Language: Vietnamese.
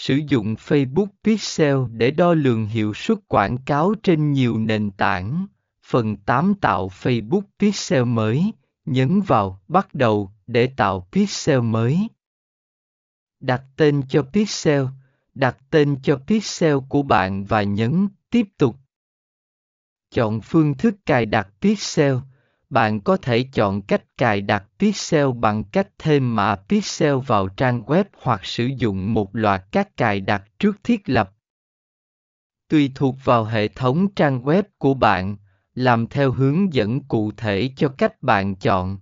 Sử dụng Facebook Pixel để đo lường hiệu suất quảng cáo trên nhiều nền tảng. Phần 8 tạo Facebook Pixel mới, nhấn vào Bắt đầu để tạo pixel mới. Đặt tên cho pixel, đặt tên cho pixel của bạn và nhấn Tiếp tục. Chọn phương thức cài đặt pixel. Bạn có thể chọn cách cài đặt pixel bằng cách thêm mã pixel vào trang web hoặc sử dụng một loạt các cài đặt trước thiết lập. Tùy thuộc vào hệ thống trang web của bạn, làm theo hướng dẫn cụ thể cho cách bạn chọn.